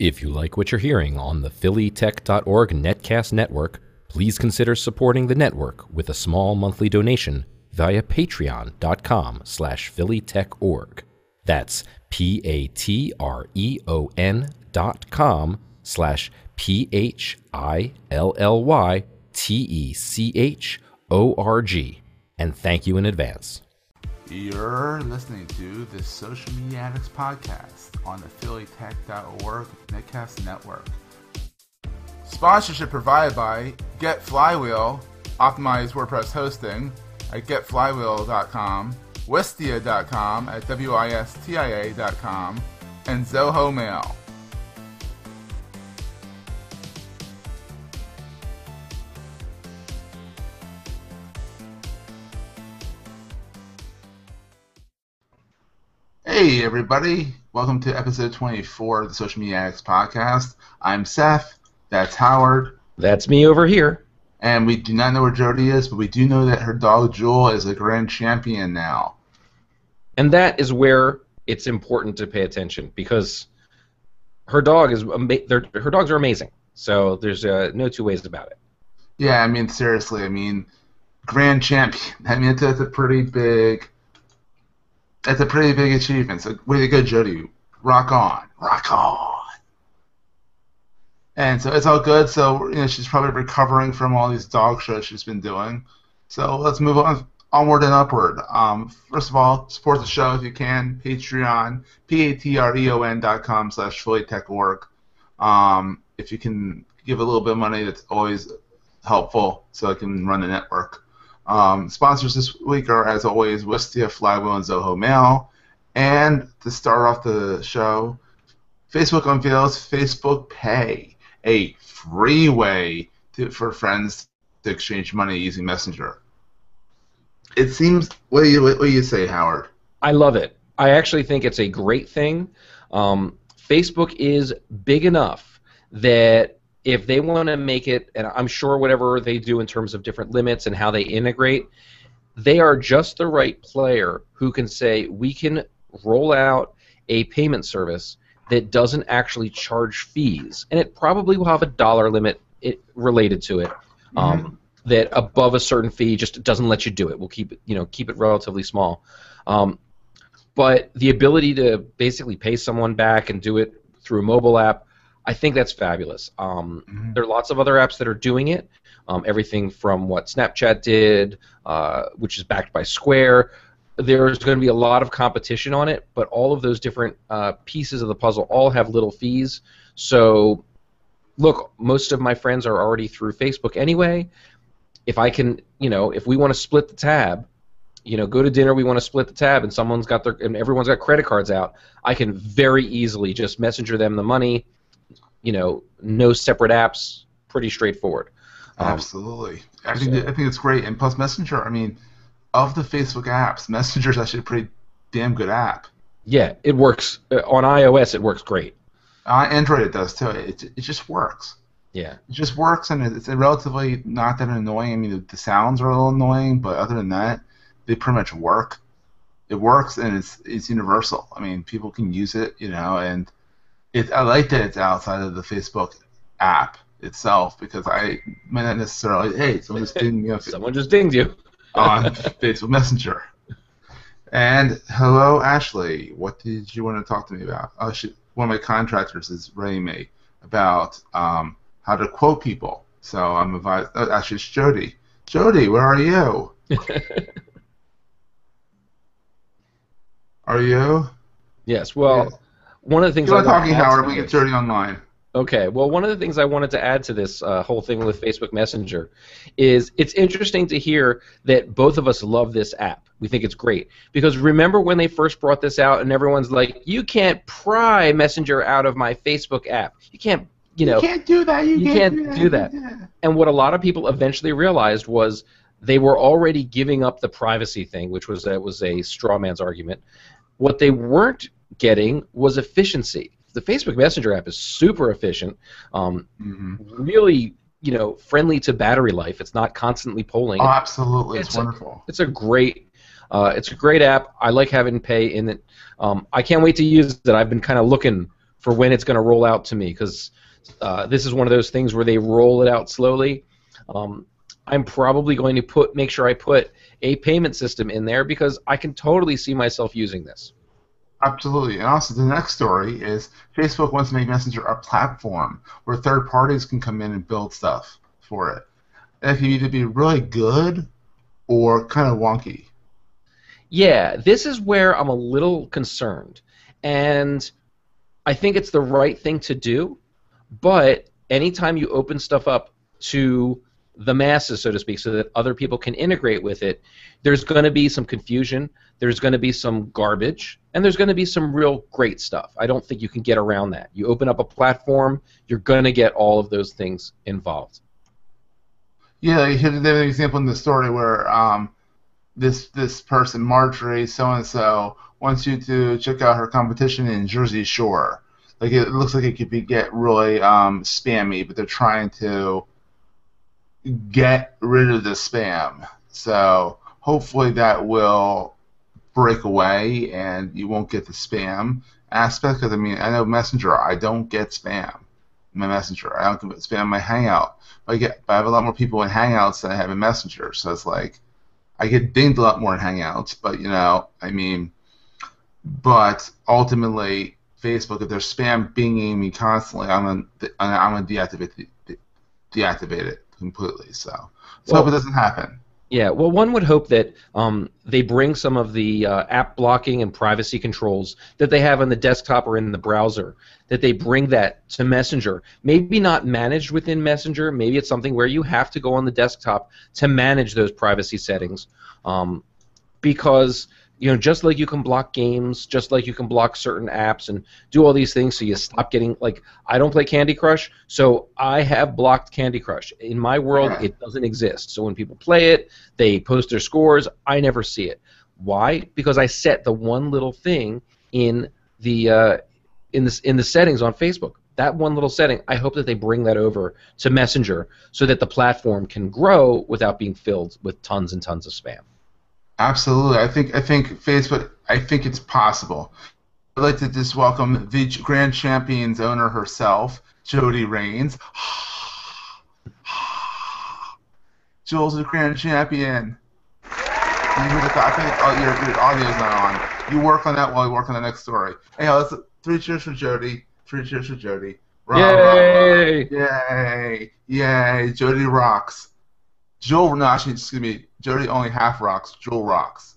If you like what you're hearing on the phillytech.org netcast network, please consider supporting the network with a small monthly donation via patreon.com slash phillytechorg. That's P-A-T-R-E-O-N dot com slash P-H-I-L-L-Y-T-E-C-H-O-R-G. And thank you in advance. You're listening to the Social Media Addicts podcast on the phillytech.org Netcast Network. Sponsorship provided by Get Flywheel, optimized WordPress hosting at getflywheel.com, wistia.com at wistia.com, and Zoho Mail. Hey, everybody. Welcome to episode 24 of the Social Media Addicts podcast. I'm Seth. That's Howard. That's me over here. And we do not know where Jody is, but we do know that her dog Jewel is a grand champion now. And that is where it's important to pay attention because her dog is ama- her dogs are amazing. So there's uh, no two ways about it. Yeah, I mean, seriously, I mean, grand champion. I mean, that's, a pretty big. That's a pretty big achievement. So, way to go, Jody. Rock on. Rock on. And so it's all good. So, you know, she's probably recovering from all these dog shows she's been doing. So let's move on onward and upward. Um, first of all, support the show if you can. Patreon, p-a-t-r-e-o-n dot com slash phillytechorg. Um, if you can give a little bit of money, that's always helpful so I can run the network. Um, sponsors this week are, as always, Wistia, Flywheel, and Zoho Mail. And to start off the show, Facebook unveils Facebook Pay, a free way to, for friends to exchange money using Messenger. It seems. What do you what do you say, Howard? I love it. I actually think it's a great thing. Um, Facebook is big enough that if they want to make it, and I'm sure whatever they do in terms of different limits and how they integrate, they are just the right player who can say we can roll out a payment service that doesn't actually charge fees, and it probably will have a dollar limit it, related to it. Um, that above a certain fee just doesn't let you do it. We'll keep it, you know, keep it relatively small. Um, but the ability to basically pay someone back and do it through a mobile app, I think that's fabulous. Um, Mhm. There are lots of other apps that are doing it. Um, everything from what Snapchat did, uh, which is backed by Square. There's going to be a lot of competition on it, but all of those different uh, pieces of the puzzle all have little fees. So, look, most of my friends are already through Facebook anyway. If I can, you know, if we want to split the tab, you know, go to dinner, we want to split the tab, and someone's got their, and everyone's got credit cards out, I can very easily just messenger them the money. You know, no separate apps, pretty straightforward. Um, Absolutely. I think so- I think it's great. And plus Messenger. I mean, of the Facebook apps, Messenger is actually a pretty damn good app. yeah, it works uh, on iOS. It works great. Uh, Android it does too. It it just works. Yeah, It just works, and it's relatively not that annoying. I mean, the, the sounds are a little annoying, but other than that, they pretty much work. It works, and it's it's universal. I mean, people can use it, you know, and it. I like that it's outside of the Facebook app itself because I might not necessarily. Hey, someone just dinged me on, someone just dinged you. on Facebook Messenger. And hello, Ashley. What did you want to talk to me about? Oh, she, one of my contractors is writing me about um, how to quote people. So I'm advised. Oh, actually, it's Jody. Jody, where are you? Are you? yes. Well. One of the things Keep I talking, Howard. We get Jody online. Okay, well, one of the things I wanted to add to this uh, whole thing with Facebook Messenger is it's interesting to hear that both of us love this app. We think it's great because remember when they first brought this out and everyone's like, "You can't pry Messenger out of my Facebook app. You can't, you know." you can't do that. You, you can't, can't do do that. that. And what a lot of people eventually realized was they were already giving up the privacy thing, which was that was a straw man's argument. What they weren't getting was efficiency. The Facebook Messenger app is super efficient, um, hmm really, you know, friendly to battery life. It's not constantly polling. Oh, absolutely. It's, It's a- wonderful. It's a great, uh, it's a great app. I like having pay in it. Um, I can't wait to use it. I've been kind of looking for when it's going to roll out to me because uh, this is one of those things where they roll it out slowly. Um, I'm probably going to put make sure I put a payment system in there because I can totally see myself using this. Absolutely. And also, the next story is Facebook wants to make Messenger a platform where third parties can come in and build stuff for it. And it can either be really good or kind of wonky. Yeah, this is where I'm a little concerned. And I think it's the right thing to do, but anytime you open stuff up to the masses, so to speak, so that other people can integrate with it, there's going to be some confusion, there's going to be some garbage, and there's going to be some real great stuff. I don't think you can get around that. You open up a platform, you're going to get all of those things involved. Yeah, you hit an example in the story where um, this this person, Marjorie, so and so, wants you to check out her competition in Jersey Shore. Like it looks like it could be get really um, spammy, but they're trying to get rid of the spam. So hopefully that will break away and you won't get the spam aspect. Because I mean, I know Messenger, I don't get spam. My Messenger, I don't get spam my Hangout. But I get, but I have a lot more people in Hangouts than I have in Messenger. So it's like, I get dinged a lot more in Hangouts. But you know, I mean, but ultimately, Facebook, if they're spam binging me constantly, I'm gonna, I'm gonna deactivate, deactivate it completely. So, so well, hope it doesn't happen. Yeah, well, one would hope that um, they bring some of the uh, app blocking and privacy controls that they have on the desktop or in the browser, that they bring that to Messenger. Maybe not managed within Messenger. Maybe it's something where you have to go on the desktop to manage those privacy settings, um, because you know, just like you can block games, just like you can block certain apps and do all these things so you stop getting like I don't play Candy Crush, so I have blocked Candy Crush. In my world it doesn't exist. So when people play it, they post their scores, I never see it. Why? Because I set the one little thing in the uh, in this in the settings on Facebook. That one little setting, I hope that they bring that over to Messenger so that the platform can grow without being filled with tons and tons of spam. Absolutely. I think I think Facebook. I think it's possible. I'd like to just welcome the grand champion's owner herself, Jody Raines. Jules, the grand champion. You hear the I think oh, your, your audio's not on. You work on that while you work on the next story. Hey, let's three cheers for Jody. Three cheers for Jody. Rah, Yay! Rah, rah. Yay! Yay! Jody rocks. Jewel, no, actually, excuse me. Jody only half rocks. Jewel rocks.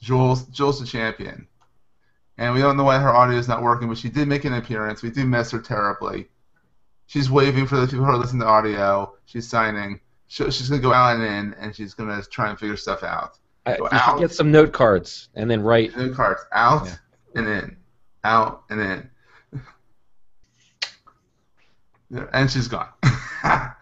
Jewel's Jewel's the champion, and we don't know why her audio is not working, but she did make an appearance. We do miss her terribly. She's waving for the people who are listening to audio. She's signing. She's gonna go out and in, and she's gonna try and figure stuff out. Uh, you out, get some note cards and then write. Note cards out yeah. and in, out and in. and she's gone.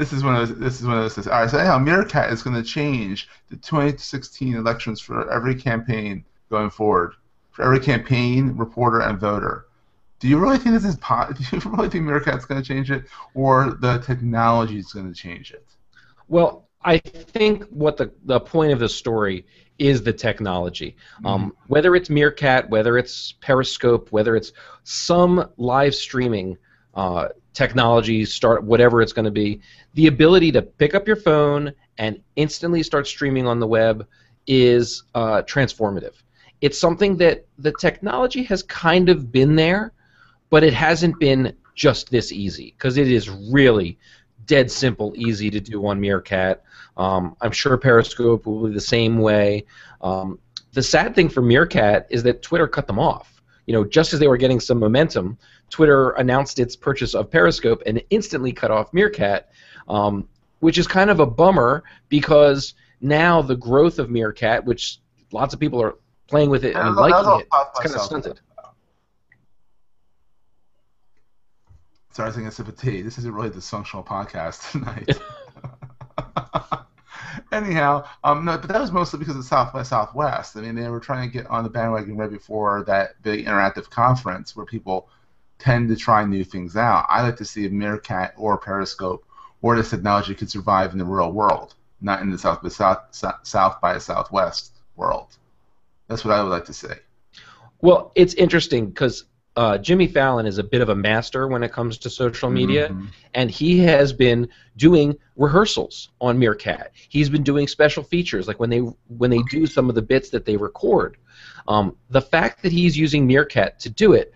this is one of those, this is one of those things. All right, so anyhow, Meerkat is going to change the 2016 elections for every campaign going forward, for every campaign, reporter, and voter. Do you really think this is po- Do you really think Meerkat's going to change it, or the technology is going to change it? Well, I think what the the point of the story is the technology. Mm-hmm. Um, whether it's Meerkat, whether it's Periscope, whether it's some live streaming uh, technology, start whatever it's going to be, the ability to pick up your phone and instantly start streaming on the web is uh, transformative. It's something that the technology has kind of been there, but it hasn't been just this easy because it is really dead simple, easy to do on Meerkat. Um, I'm sure Periscope will be the same way. Um, the sad thing for Meerkat is that Twitter cut them off. You know, just as they were getting some momentum, Twitter announced its purchase of Periscope and instantly cut off Meerkat, um, which is kind of a bummer because now the growth of Meerkat, which lots of people are playing with it and liking it, it's kind of stunted. Sorry, I was taking a sip of tea. This isn't really a dysfunctional podcast tonight. Anyhow, um, no, but that was mostly because of South by Southwest. I mean, they were trying to get on the bandwagon right before that big interactive conference where people tend to try new things out. I like to see a Meerkat or Periscope or this technology could survive in the real world, not in the South by South, South by Southwest world. That's what I would like to see. Well, it's interesting because uh, Jimmy Fallon is a bit of a master when it comes to social media, Mhm. and he has been doing rehearsals on Meerkat. He's been doing special features, like when they when they do some of the bits that they record. Um, the fact that he's using Meerkat to do it,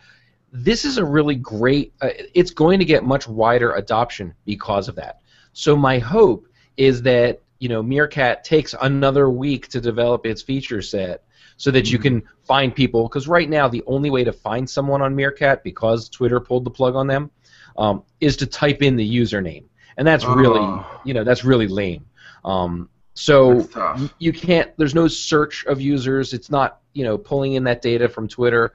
this is a really great. Uh, it's going to get much wider adoption because of that. So my hope is that you know Meerkat takes another week to develop its feature set so that you can find people because right now the only way to find someone on Meerkat because Twitter pulled the plug on them um, is to type in the username and that's really Oh. you know that's really lame um, so That's tough. y- you can't there's no search of users it's not you know pulling in that data from Twitter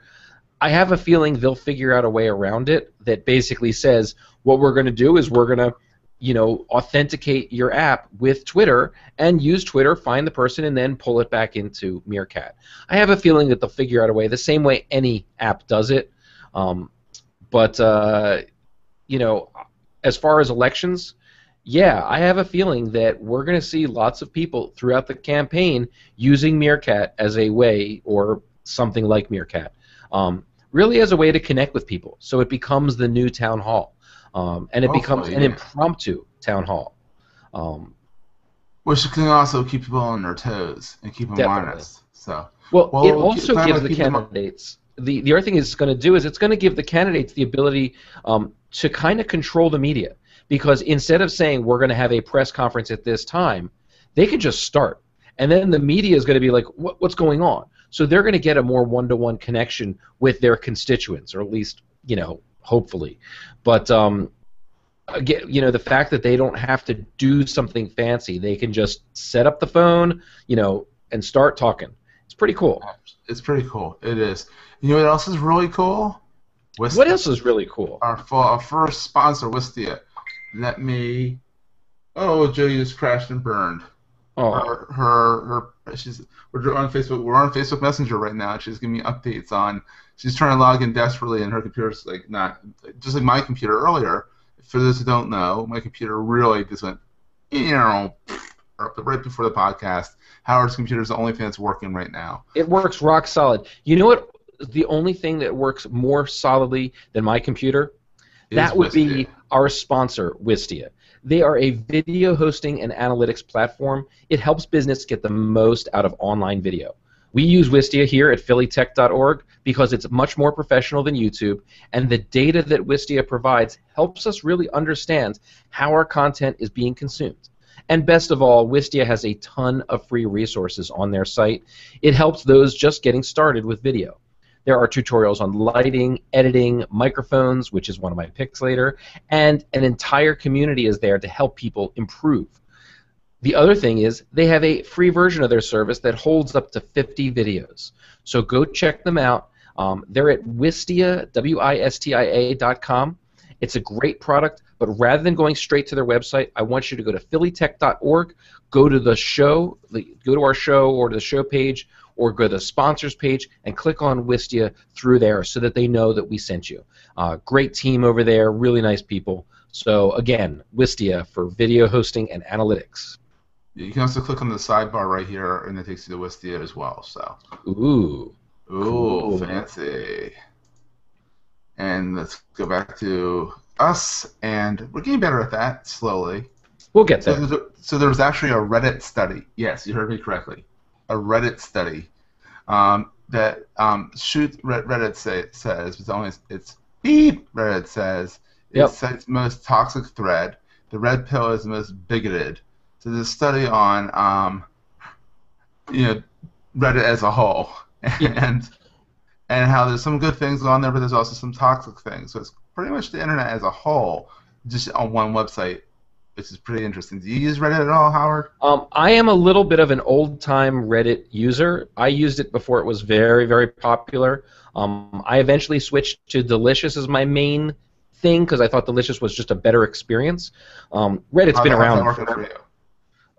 I have a feeling they'll figure out a way around it that basically says what we're going to do is we're going to you know authenticate your app with Twitter and use Twitter, find the person, and then pull it back into Meerkat. I have a feeling that they'll figure out a way, the same way any app does it. Um, but uh, you know, as far as elections, yeah, I have a feeling that we're going to see lots of people throughout the campaign using Meerkat as a way, or something like Meerkat, um, really as a way to connect with people. So it becomes the new town hall, um, and it becomes an yeah. impromptu town hall. Um, Which can also keep people on their toes and keep them Definitely. honest. So Well, Well, it also gives the keep them up- candidates the the other thing it's going to do is it's going to give the candidates the ability um, to kind of control the media because instead of saying we're going to have a press conference at this time, they can just start and then the media is going to be like what, what's going on so they're going to get a more one-to-one connection with their constituents or at least you know hopefully but um, again you know the fact that they don't have to do something fancy they can just set up the phone you know and start talking it's pretty cool it's pretty cool. It is. You know what else is really cool? Wistia. What else is really cool? Our, our first sponsor, Wistia. Let me. Oh, Jody just crashed and burned. Oh, Her, her, her. She's. We're on Facebook. We're on Facebook Messenger right now. She's giving me updates on. She's trying to log in desperately, and her computer's like not. Just like my computer earlier. For those who don't know, my computer really just went. You know, right before the podcast. Howard's computer is the only thing that's working right now. it works rock solid. You know what? The only thing that works more solidly than my computer, Is that would be our sponsor, Wistia. They are a video hosting and analytics platform. It helps business get the most out of online video. We use Wistia here at phillytech.org because it's much more professional than YouTube, and the data that Wistia provides helps us really understand how our content is being consumed. And best of all, Wistia has a ton of free resources on their site. It helps those just getting started with video. There are tutorials on lighting, editing, microphones, which is one of my picks later, and an entire community is there to help people improve. The other thing is they have a free version of their service that holds up to 50 videos. So go check them out. Um, they're at Wistia, W-I-S-T-I-A dot com. It's a great product, but rather than going straight to their website, I want you to go to phillytech.org, go to the show, go to our show or to the show page, or go to the sponsors page and click on Wistia through there so that they know that we sent you. Uh, great team over there, really nice people. So again, Wistia for video hosting and analytics. You can also click on the sidebar right here, and it takes you to Wistia as well. So, Ooh. ooh, Cool. fancy. And let's go back to us, and we're getting better at that slowly. We'll get So, there. there's a- so there was actually a Reddit study. Yes, you heard me correctly. A Reddit study um, that um, shoot Reddit say, says it's only it's beep Reddit says Yep. it's its most toxic thread. The red pill is the most bigoted. There's a study on um, you know Reddit as a whole and and how there's some good things on there, but there's also some toxic things. So it's pretty much the internet as a whole, just on one website, which is pretty interesting. Do you use Reddit at all, Howard? Um, I am a little bit of an old time Reddit user. I used it before it was very, very popular. Um, I eventually switched to Delicious as my main thing because I thought Delicious was just a better experience. Um, Reddit's How- been around. for- for you?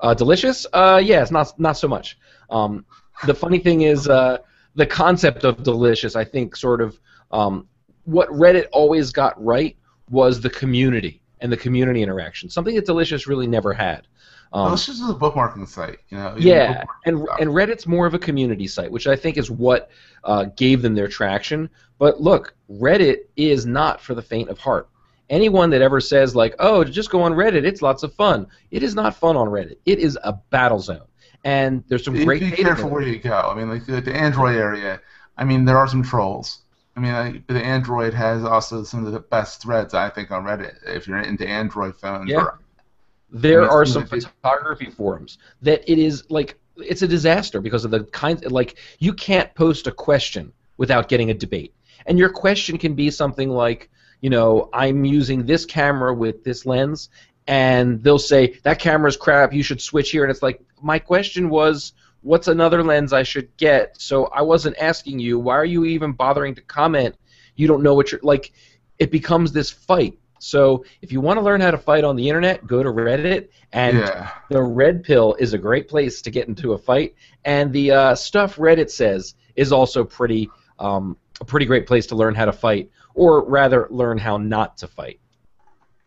Uh, delicious? Uh, yeah, it's not not so much. Um, the funny thing is, uh, the concept of delicious, I think, sort of um, what Reddit always got right was the community. and the community interaction. Something that Delicious really never had. Um, Delicious is a bookmarking site, you know. Yeah, and and Reddit's more of a community site, which I think is what uh, gave them their traction. But look, Reddit is not for the faint of heart. Anyone that ever says like, "Oh, just go on Reddit, it's lots of fun," it is not fun on Reddit. It is a battle zone, and there's some be, great. Be careful where you go. I mean, like the, the Android area. I mean, there are some trolls. I mean, I, the Android has also some of the best threads I think on Reddit. If you're into Android phones, yeah. Or, there I mean, are some photography forums that it is like it's a disaster because of the kinds like you can't post a question without getting a debate, and your question can be something like, you know, I'm using this camera with this lens, and they'll say that camera's crap. You should switch here, and it's like my question was what's another lens I should get? So I wasn't asking you. Why are you even bothering to comment? You don't know what you're like. It becomes this fight. So if you want to learn how to fight on the internet, go to Reddit, and yeah. the Red Pill is a great place to get into a fight. And the uh, stuff Reddit says is also pretty um, a pretty great place to learn how to fight, or rather, learn how not to fight.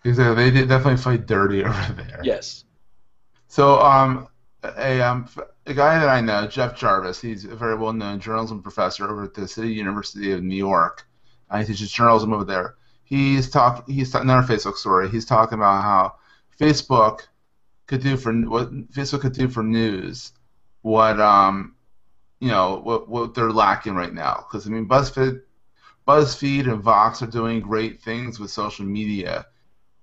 Exactly, they definitely fight dirty over there. Yes. So um, a um, a guy that I know, Jeff Jarvis. He's a very well-known journalism professor over at the City University of New York. Uh, he teaches journalism over there. He's talk. He's talking another Facebook story. He's talking about how Facebook could do for what Facebook could do for news, what um, you know, what what they're lacking right now. Because I mean, BuzzFeed, BuzzFeed and Vox are doing great things with social media,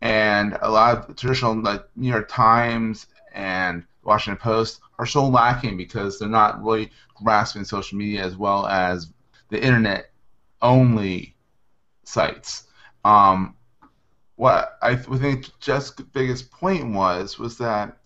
and a lot of traditional like New York Times and Washington Post are so lacking because they're not really grasping social media as well as the internet only sites. Um, what I think Jeff's biggest point was was that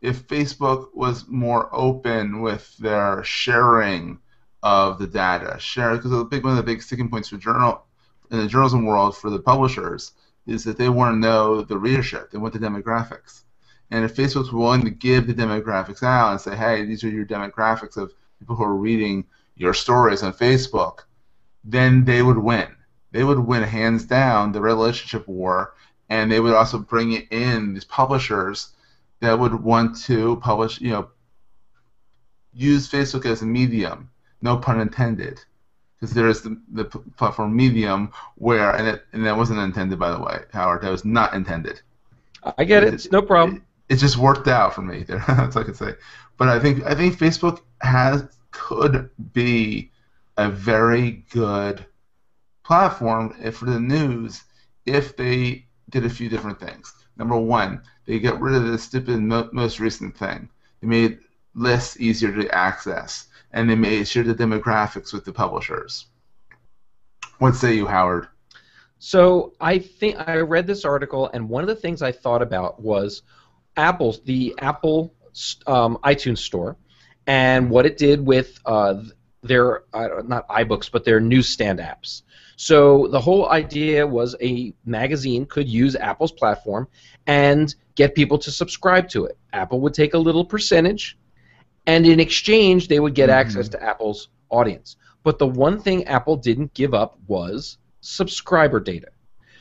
if Facebook was more open with their sharing of the data, share because the big one of the big sticking points for journal in the journalism world for the publishers is that they want to know the readership, they want the demographics. And if Facebook's willing to give the demographics out and say, hey, these are your demographics of people who are reading your stories on Facebook, then they would win. They would win hands down the relationship war, and they would also bring in these publishers that would want to publish, you know, use Facebook as a medium, no pun intended, because there is the, the platform Medium where, and, it, and that wasn't intended, by the way, Howard, that was not intended. I get it. It's no problem it just worked out for me. There, that's all I can say. But I think I think Facebook has could be a very good platform for the news if they did a few different things. Number one, they get rid of the stupid mo- most recent thing. They made lists easier to access, and they made sure the demographics with the publishers. What say you, Howard? So I think I read this article, and one of the things I thought about was Apple's the Apple um, iTunes Store, and what it did with uh, their uh, not iBooks but their newsstand apps. So the whole idea was a magazine could use Apple's platform and get people to subscribe to it. Apple would take a little percentage, and in exchange they would get mm-hmm. access to Apple's audience. But the one thing Apple didn't give up was subscriber data.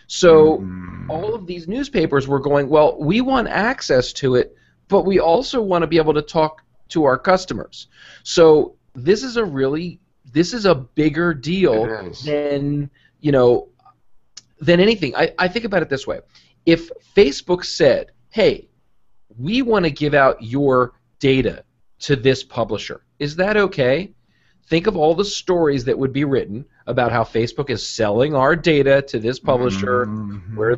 So mm. all of these newspapers were going, well, we want access to it, but we also want to be able to talk to our customers. So this is a really this is a bigger deal than you know than anything. I, I think about it this way. If Facebook said, hey, we want to give out your data to this publisher, is that okay? Think of all the stories that would be written about how Facebook is selling our data to this publisher, mm-hmm. where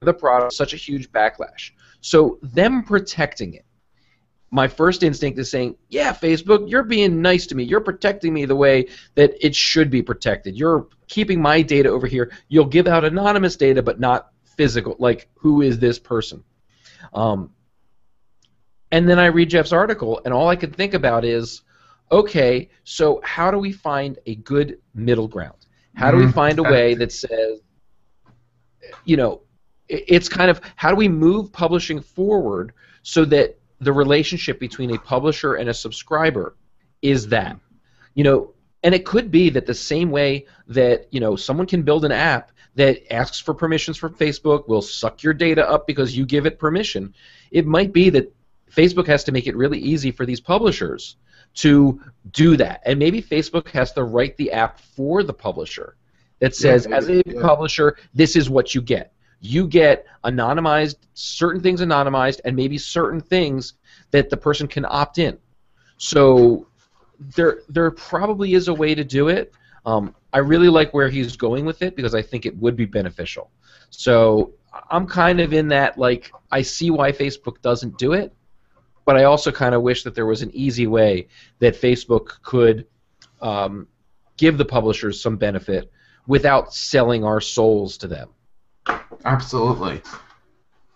the product such a huge backlash. So them protecting it. My first instinct is saying, "Yeah, Facebook, you're being nice to me. You're protecting me the way that it should be protected. You're keeping my data over here. You'll give out anonymous data, but not physical. Like, who is this person?" Um, and then I read Jeff's article, and all I could think about is, okay, so how do we find a good middle ground? How do we mm-hmm. find a way that says, you know, it's kind of how do we move publishing forward so that the relationship between a publisher and a subscriber is that? You know, And it could be that the same way that you know someone can build an app that asks for permissions from Facebook, will suck your data up because you give it permission. It might be that Facebook has to make it really easy for these publishers to do that. And maybe Facebook has to write the app for the publisher that says, yeah, as a yeah. publisher, this is what you get. You get anonymized, certain things anonymized, and maybe certain things that the person can opt in. So there, there probably is a way to do it. Um, I really like where he's going with it because I think it would be beneficial. So I'm kind of in that like I see why Facebook doesn't do it, but I also kind of wish that there was an easy way that Facebook could um, give the publishers some benefit without selling our souls to them. Absolutely.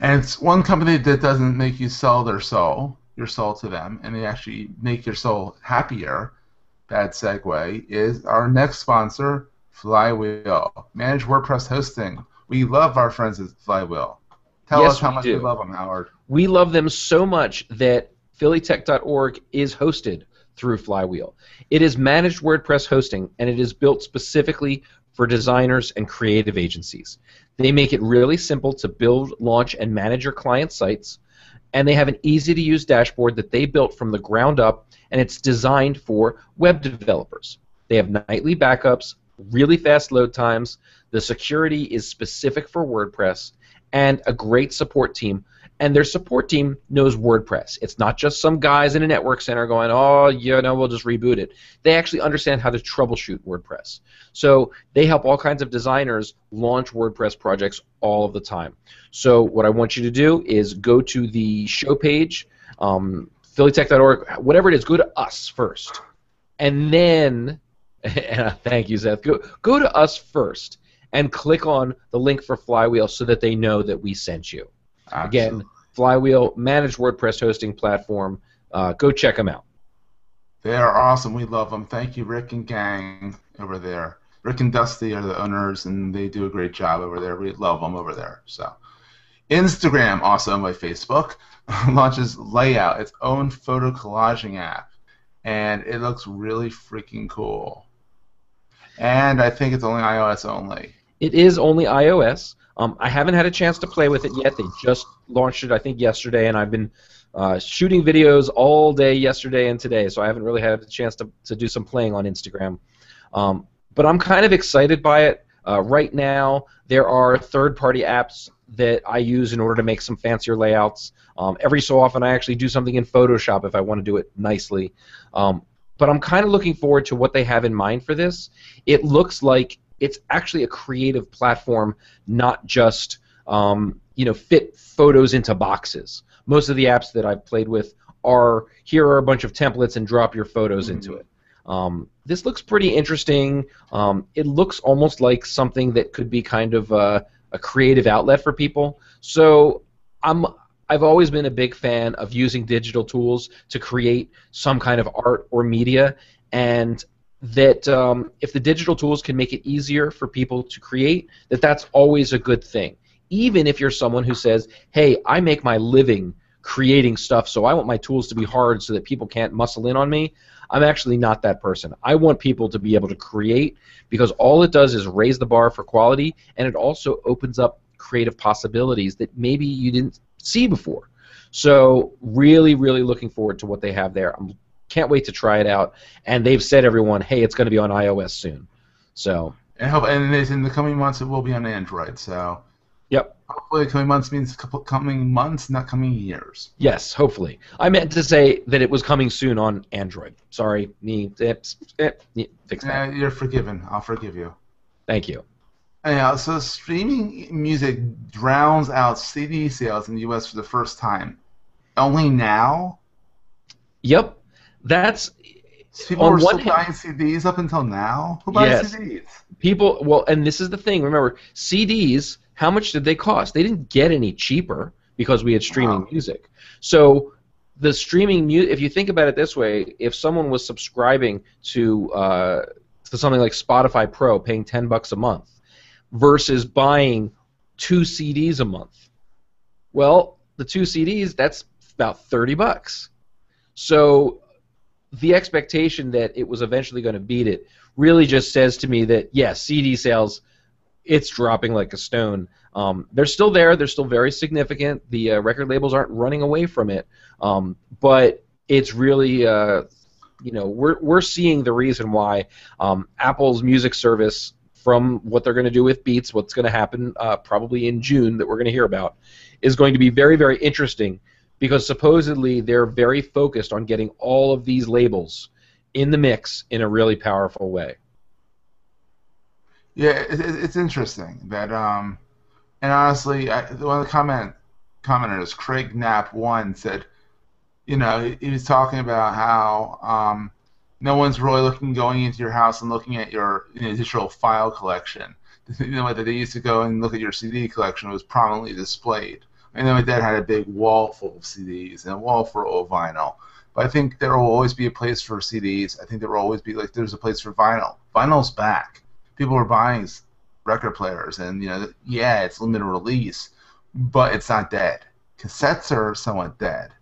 And it's one company that doesn't make you sell their soul, your soul to them, and they actually make your soul happier. Bad segue is our next sponsor, Flywheel. Manage WordPress hosting. We love our friends at Flywheel. Tell yes, us how much do. we love them, Howard. We love them so much that phillytech.org is hosted through Flywheel. It is managed WordPress hosting, and it is built specifically for designers and creative agencies. They make it really simple to build, launch, and manage your client sites, and they have an easy to use dashboard that they built from the ground up, and it's designed for web developers. They have nightly backups, really fast load times, the security is specific for WordPress, and a great support team. And their support team knows WordPress. It's not just some guys in a network center going, oh, you know, we'll just reboot it. They actually understand how to troubleshoot WordPress. So they help all kinds of designers launch WordPress projects all of the time. So what I want you to do is go to the show page, um, phillytech.org, whatever it is, go to us first. And then, thank you, Seth, go, go to us first and click on the link for Flywheel so that they know that we sent you. Absolutely. Again, Flywheel, managed WordPress hosting platform. Uh, go check them out. They are awesome. We love them. Thank you, Rick and gang over there. Rick and Dusty are the owners, and they do a great job over there. We love them over there. So, Instagram, also owned by Facebook, launches Layout, its own photo collaging app, and it looks really freaking cool. And I think it's only iOS only. It is only iOS. Um, I haven't had a chance to play with it yet. They just launched it, I think, yesterday, and I've been uh, shooting videos all day yesterday and today, so I haven't really had a chance to, to do some playing on Instagram. Um, but I'm kind of excited by it. Uh, right now, there are third-party apps that I use in order to make some fancier layouts. Um, every so often, I actually do something in Photoshop if I want to do it nicely. Um, but I'm kind of looking forward to what they have in mind for this. It looks like it's actually a creative platform, not just um, you know fit photos into boxes. Most of the apps that I've played with are here are a bunch of templates and drop your photos mm-hmm. into it. Um, this looks pretty interesting. Um, it looks almost like something that could be kind of a, a creative outlet for people. So I'm I've always been a big fan of using digital tools to create some kind of art or media, and that um, if the digital tools can make it easier for people to create, that that's always a good thing. Even if you're someone who says, "Hey, I make my living creating stuff, so I want my tools to be hard so that people can't muscle in on me." I'm actually not that person. I want people to be able to create because all it does is raise the bar for quality, and it also opens up creative possibilities that maybe you didn't see before. So really, really looking forward to what they have there. I'm can't wait to try it out. And they've said everyone, hey, it's going to be on iOS soon. So. And hope, and in the coming months it will be on Android. So. Yep. Hopefully, coming months means coming months, not coming years. Yes, hopefully. I meant to say that it was coming soon on Android. Sorry, me. Eh, fix that. Uh, you're forgiven. I'll forgive you. Thank you. Anyhow, so streaming music drowns out CD sales in the U.S. for the first time. Only now? Yep. That's people were still hand, buying CDs up until now. Who buys yes, CDs? People. Well, and this is the thing. Remember, CDs. How much did they cost? They didn't get any cheaper because we had streaming wow. music. So the streaming music. If you think about it this way, if someone was subscribing to uh, to something like Spotify Pro, paying ten bucks a month, versus buying two CDs a month, well, the two CDs that's about thirty bucks. So the expectation that it was eventually going to beat it really just says to me that yes, CD sales, it's dropping like a stone. Um, they're still there. They're still very significant. The uh, record labels aren't running away from it, um, but it's really, uh, you know, we're we're seeing the reason why um, Apple's music service, from what they're going to do with Beats, what's going to happen uh, probably in June that we're going to hear about, is going to be very very interesting because supposedly they're very focused on getting all of these labels in the mix in a really powerful way. Yeah, it, it, it's interesting that, um, and honestly, I, one of the comment commenters, Craig Knapp one, said, you know, he, he was talking about how um, no one's really looking going into your house and looking at your you know, digital file collection. You know, that they used to go and look at your CD collection was prominently displayed. I know my dad had a big wall full of CDs and a wall full of vinyl. But I think there will always be a place for CDs. I think there will always be like there's a place for vinyl. Vinyl's back. People are buying record players, and you know, yeah, it's limited release, but it's not dead. Cassettes are somewhat dead.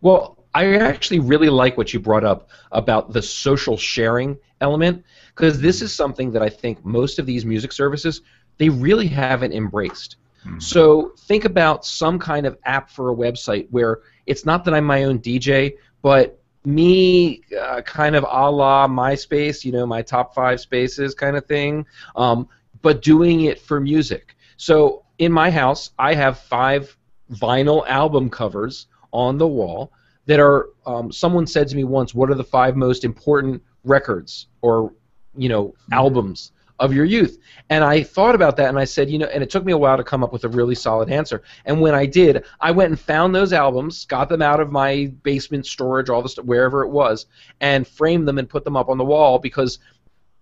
Well, I actually really like what you brought up about the social sharing element because this is something that I think most of these music services they really haven't embraced. Mm-hmm. So think about some kind of app for a website where it's not that I'm my own DJ, but me uh, kind of a la MySpace, you know, my top five spaces kind of thing, um, but doing it for music. So in my house, I have five vinyl album covers on the wall that are. Um, someone said to me once, "What are the five most important records or you know mm-hmm. albums of your youth. And I thought about that and I said, you know, and it took me a while to come up with a really solid answer. And when I did, I went and found those albums, got them out of my basement storage, all the st- wherever it was, and framed them and put them up on the wall because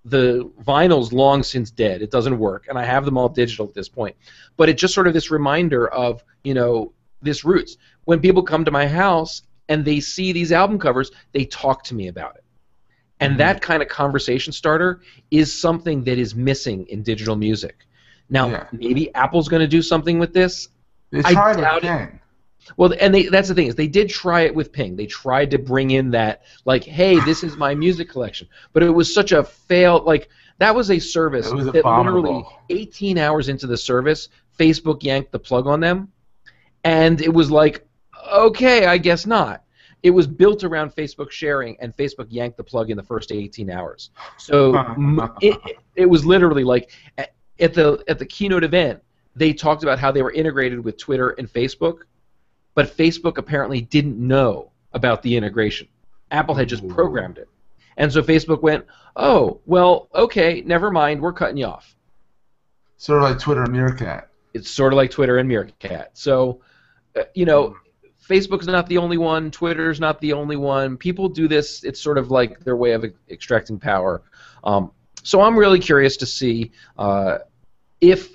the vinyl's long since dead. It doesn't work, and I have them all digital at this point. But it's just sort of this reminder of, you know, this roots. When people come to my house and they see these album covers, they talk to me about it. And that mm-hmm. kind of conversation starter is something that is missing in digital music. Now, yeah. maybe Apple's going to do something with this. They tried I doubt it. Well, and they, that's the thing is they did try it with Ping. They tried to bring in that like, hey, this is my music collection, but it was such a fail. Like that was a service was that literally 18 hours into the service, Facebook yanked the plug on them, and it was like, okay, I guess not it was built around Facebook sharing, and Facebook yanked the plug in the first 18 hours. So it, it was literally like at the at the keynote event, they talked about how they were integrated with Twitter and Facebook, but Facebook apparently didn't know about the integration. Apple had just programmed it, and so Facebook went, "Oh, well, okay, never mind, we're cutting you off." Sort of like Twitter and Meerkat. It's sort of like Twitter and Meerkat. So, uh, you know, Facebook's not the only one. Twitter's not the only one. People do this. It's sort of like their way of extracting power. Um, so I'm really curious to see uh, if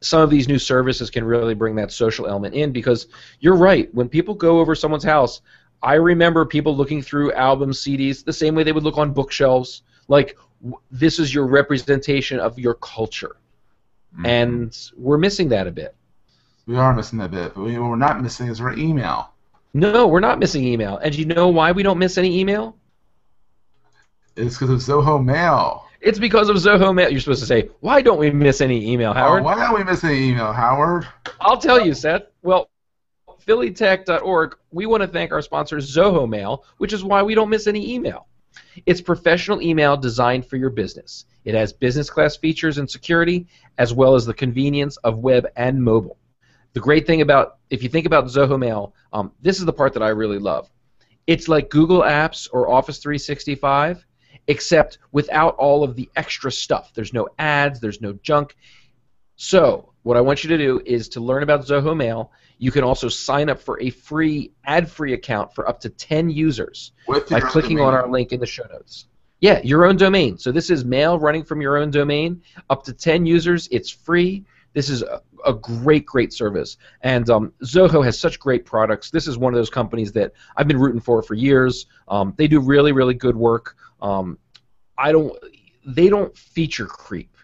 some of these new services can really bring that social element in because you're right. When people go over someone's house, I remember people looking through albums, CDs, the same way they would look on bookshelves. Like, w- this is your representation of your culture. Mm-hmm. And we're missing that a bit. We are missing that bit, but what we're not missing is our email. No, we're not missing email. And you know why we don't miss any email? It's because of Zoho Mail. It's because of Zoho Mail. You're supposed to say, why don't we miss any email, oh, Howard? Oh, why don't we miss any email, Howard? I'll tell you, Seth. Well, phillytech.org, we want to thank our sponsor, Zoho Mail, which is why we don't miss any email. It's professional email designed for your business. It has business class features and security, as well as the convenience of web and mobile. The great thing about, if you think about Zoho Mail, um, this is the part that I really love. It's like Google Apps or Office 365, except without all of the extra stuff. There's no ads, there's no junk. So, what I want you to do is to learn about Zoho Mail. You can also sign up for a free ad-free account for up to 10 users by clicking domain. on our link in the show notes. Yeah, your own domain. So this is mail running from your own domain. Up to 10 users, it's free. This is a, a great, great service. And um, Zoho has such great products. This is one of those companies that I've been rooting for for years. Um, they do really, really good work. Um, I don't. They don't feature creep.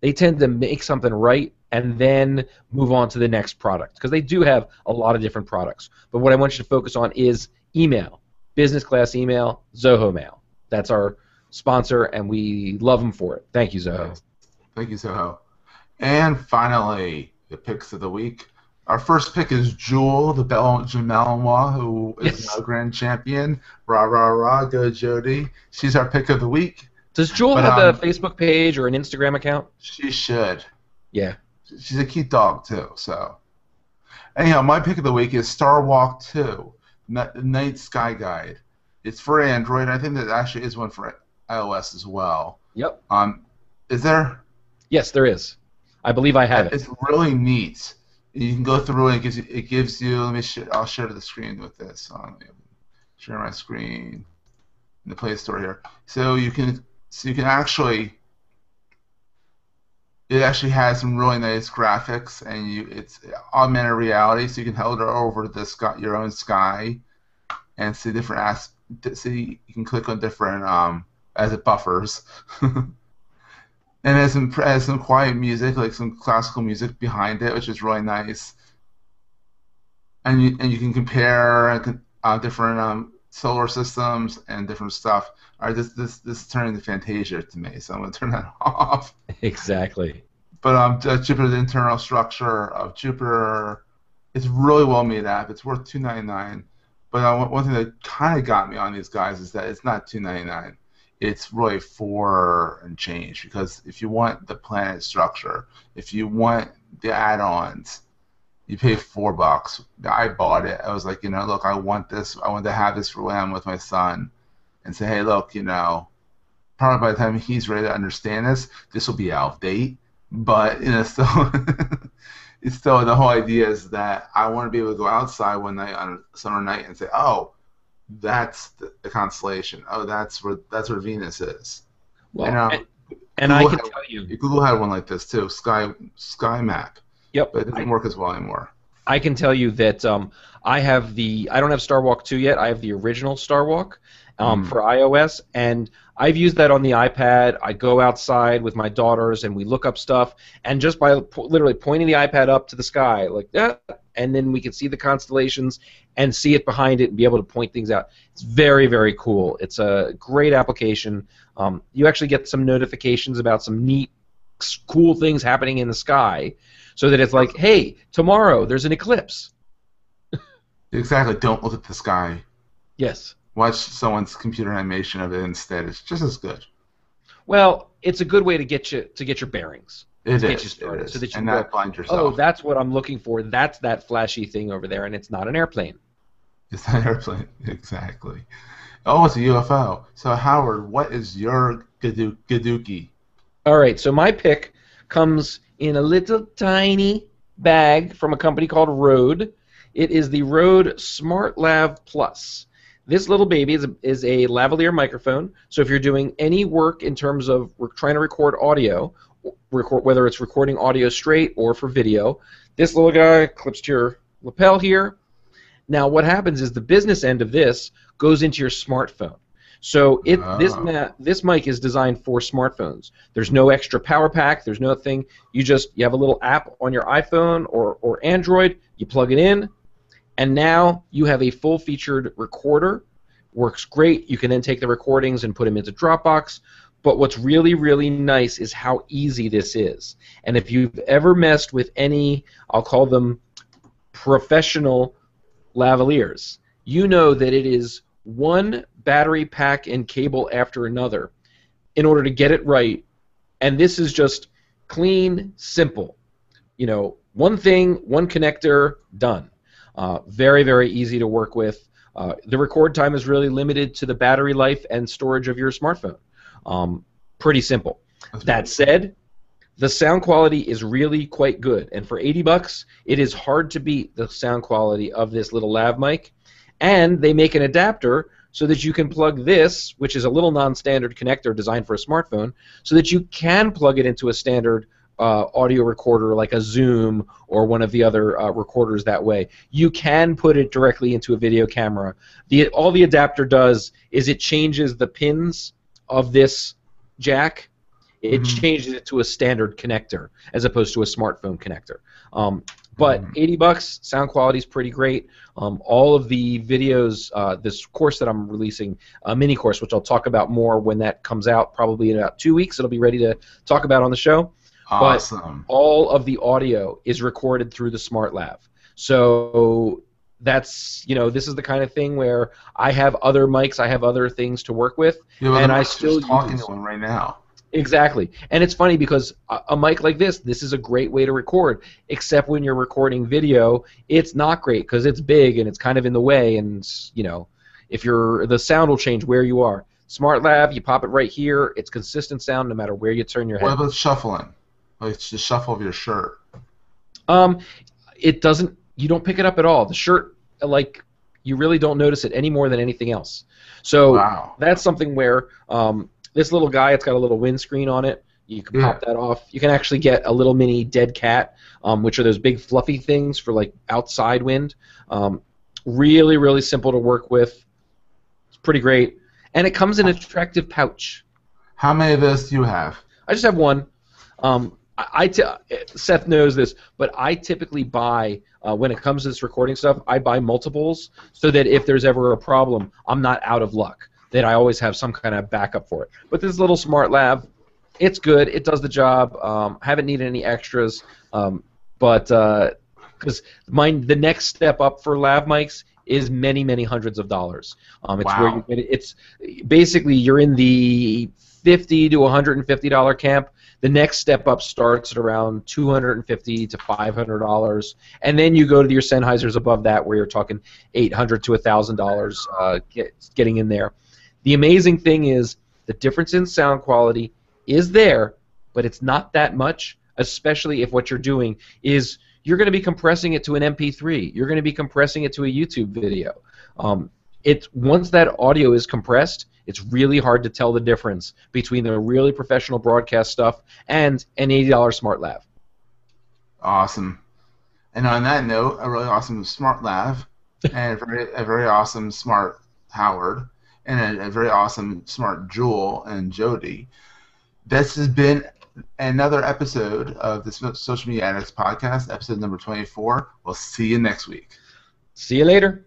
They tend to make something right and then move on to the next product because they do have a lot of different products. But what I want you to focus on is email, business class email, Zoho Mail. That's our sponsor, and we love them for it. Thank you, Zoho. Thank you, Zoho. And finally, the picks of the week. Our first pick is Jewel, the Belgian Malinois, who is Yes. now grand champion. Rah, rah, rah, go Jody. She's our pick of the week. Does Jewel But, have um, a Facebook page or an Instagram account? She should. Yeah. She's a cute dog, too, so. Anyhow, my pick of the week is Star Walk 2, Ni- Night Sky Guide. It's for Android. I think that actually is one for iOS as well. Yep. Um, is there? Yes, there is. I believe I have it. It's really neat. You can go through and it gives you. It gives you. Let me. Sh- I'll share the screen with this. Um, share my screen in the Play Store here. So you can. So you can actually. It actually has some really nice graphics, and you. It's augmented reality, so you can hold it over the sky, your own sky, and see different as. See, you can click on different um as it buffers. and it has some has some quiet music, like some classical music behind it, which is really nice. And you and you can compare uh, uh, different um, solar systems and different stuff. All right, this this this is turning to Fantasia to me, so I'm gonna turn that off. Exactly. But um, Ju- Jupiter, the internal structure of Jupiter, it's really well made app. It's worth two ninety nine. But uh, one- one thing that kind of got me on these guys is that it's not two ninety nine. It's really four and change because if you want the planet structure, if you want the add-ons, you pay four bucks. I bought it. I was like, you know, look, I want this. I want to have this for when I'm with my son, and say, hey, look, you know, probably by the time he's ready to understand this, this will be out of date. But you know, so it's still the whole idea is that I want to be able to go outside one night on a summer night and say, oh, that's the, constellation. Oh, that's where that's where Venus is. Well, And, um, and, and I can had- tell you, Google had one like this too, Sky Sky Map, yep, but it doesn't I, work as well anymore. I can tell you that um, I have the I don't have Starwalk 2 yet. I have the original Starwalk um, Mm. for iOS, and I've used that on the iPad. I go outside with my daughters, and we look up stuff, and just by po- literally pointing the iPad up to the sky like that, and then we can see the constellations and see it behind it and be able to point things out. It's very very cool. It's a great application. Um, you actually get some notifications about some neat, cool things happening in the sky, so that it's like, hey, tomorrow there's an eclipse. Exactly. Don't look at the sky. Yes. Watch someone's computer animation of it instead. It's just as good. Well, it's a good way to get you to get your bearings. It is, started, it is. so that you and go, not blind Oh, that's what I'm looking for. That's that flashy thing over there, and it's not an airplane. It's not an airplane. Exactly. Oh, it's a UFO. So Howard, what is your Gadoo- Gadookie? All right, so my pick comes in a little tiny bag from a company called Rode. It is the Rode Smart Lav Plus. This little baby is a, is a lavalier microphone. So if you're doing any work in terms of we're trying to record audio, record whether it's recording audio straight or for video, this little guy clips to your lapel here. Now what happens is the business end of this goes into your smartphone. So it this Ah. this mic is designed for smartphones. There's no extra power pack. There's no thing. You just you have a little app on your iPhone or, or Android. You plug it in, and now you have a full-featured recorder. Works great. You can then take the recordings and put them into Dropbox. But what's really really nice is how easy this is. And if you've ever messed with any, I'll call them professional lavaliers, you know that it is one battery pack and cable after another in order to get it right. And this is just clean, simple. You know, one thing, one connector, done. Uh, very, very easy to work with. Uh, the record time is really limited to the battery life and storage of your smartphone. Um, pretty simple. That said, the sound quality is really quite good, and for 80 bucks, it is hard to beat the sound quality of this little lav mic. And they make an adapter so that you can plug this, which is a little non-standard connector designed for a smartphone, so that you can plug it into a standard uh, audio recorder like a Zoom or one of the other uh, recorders that way. You can put it directly into a video camera. The all the adapter does is it changes the pins of this jack it Mhm. changes it to a standard connector as opposed to a smartphone connector. Um, But Mhm. 80 bucks, sound quality is pretty great. Um, all of the videos, uh, this course that I'm releasing, a mini course, which I'll talk about more when that comes out, probably in about two weeks. It'll be ready to talk about on the show. Awesome. All of the audio is recorded through the Smart Lav. So that's you know this is the kind of thing where I have other mics, I have other things to work with. Yeah, well, and I still just talking use- to one right now. Exactly. And it's funny because a, a mic like this, this is a great way to record, except when you're recording video, it's not great because it's big and it's kind of in the way and, you know, if you're the sound will change where you are. Smart Lav, you pop it right here, it's consistent sound no matter where you turn your head. What about shuffling? Like it's the shuffle of your shirt. Um it doesn't you don't pick it up at all. The shirt like you really don't notice it any more than anything else. So Wow. that's something where um, this little guy, it's got a little windscreen on it. You can pop that off. You can actually get a little mini dead cat, um, which are those big fluffy things for like outside wind. Um, really, really simple to work with. It's pretty great, and it comes in an attractive pouch. How many of those do you have? I just have one. Um, I, t- Seth knows this, but I typically buy uh, when it comes to this recording stuff. I buy multiples so that if there's ever a problem, I'm not out of luck. That I always have some kind of backup for it. But this little smart lav, it's good. It does the job. Um, haven't needed any extras. Um, but because my the next step up for lav mics is many many hundreds of dollars. Um, it's where you get it. It's basically you're in the fifty to one hundred and fifty dollar camp. The next step up starts at around two hundred and fifty to five hundred dollars, and then you go to your Sennheisers above that, where you're talking eight hundred to thousand dollars, uh, get, getting in there. The amazing thing is the difference in sound quality is there, but it's not that much, especially if what you're doing is you're going to be compressing it to an MP3. You're going to be compressing it to a YouTube video. Um, it once that audio is compressed, it's really hard to tell the difference between the really professional broadcast stuff and an $80 smart lav. Awesome. And on that note, a really awesome smart lav, and a very a very awesome smart Howard, and a, a very awesome smart Jewel and Jody. This has been another episode of the Social Media Addicts podcast, episode number twenty four. We'll see you next week. See you later.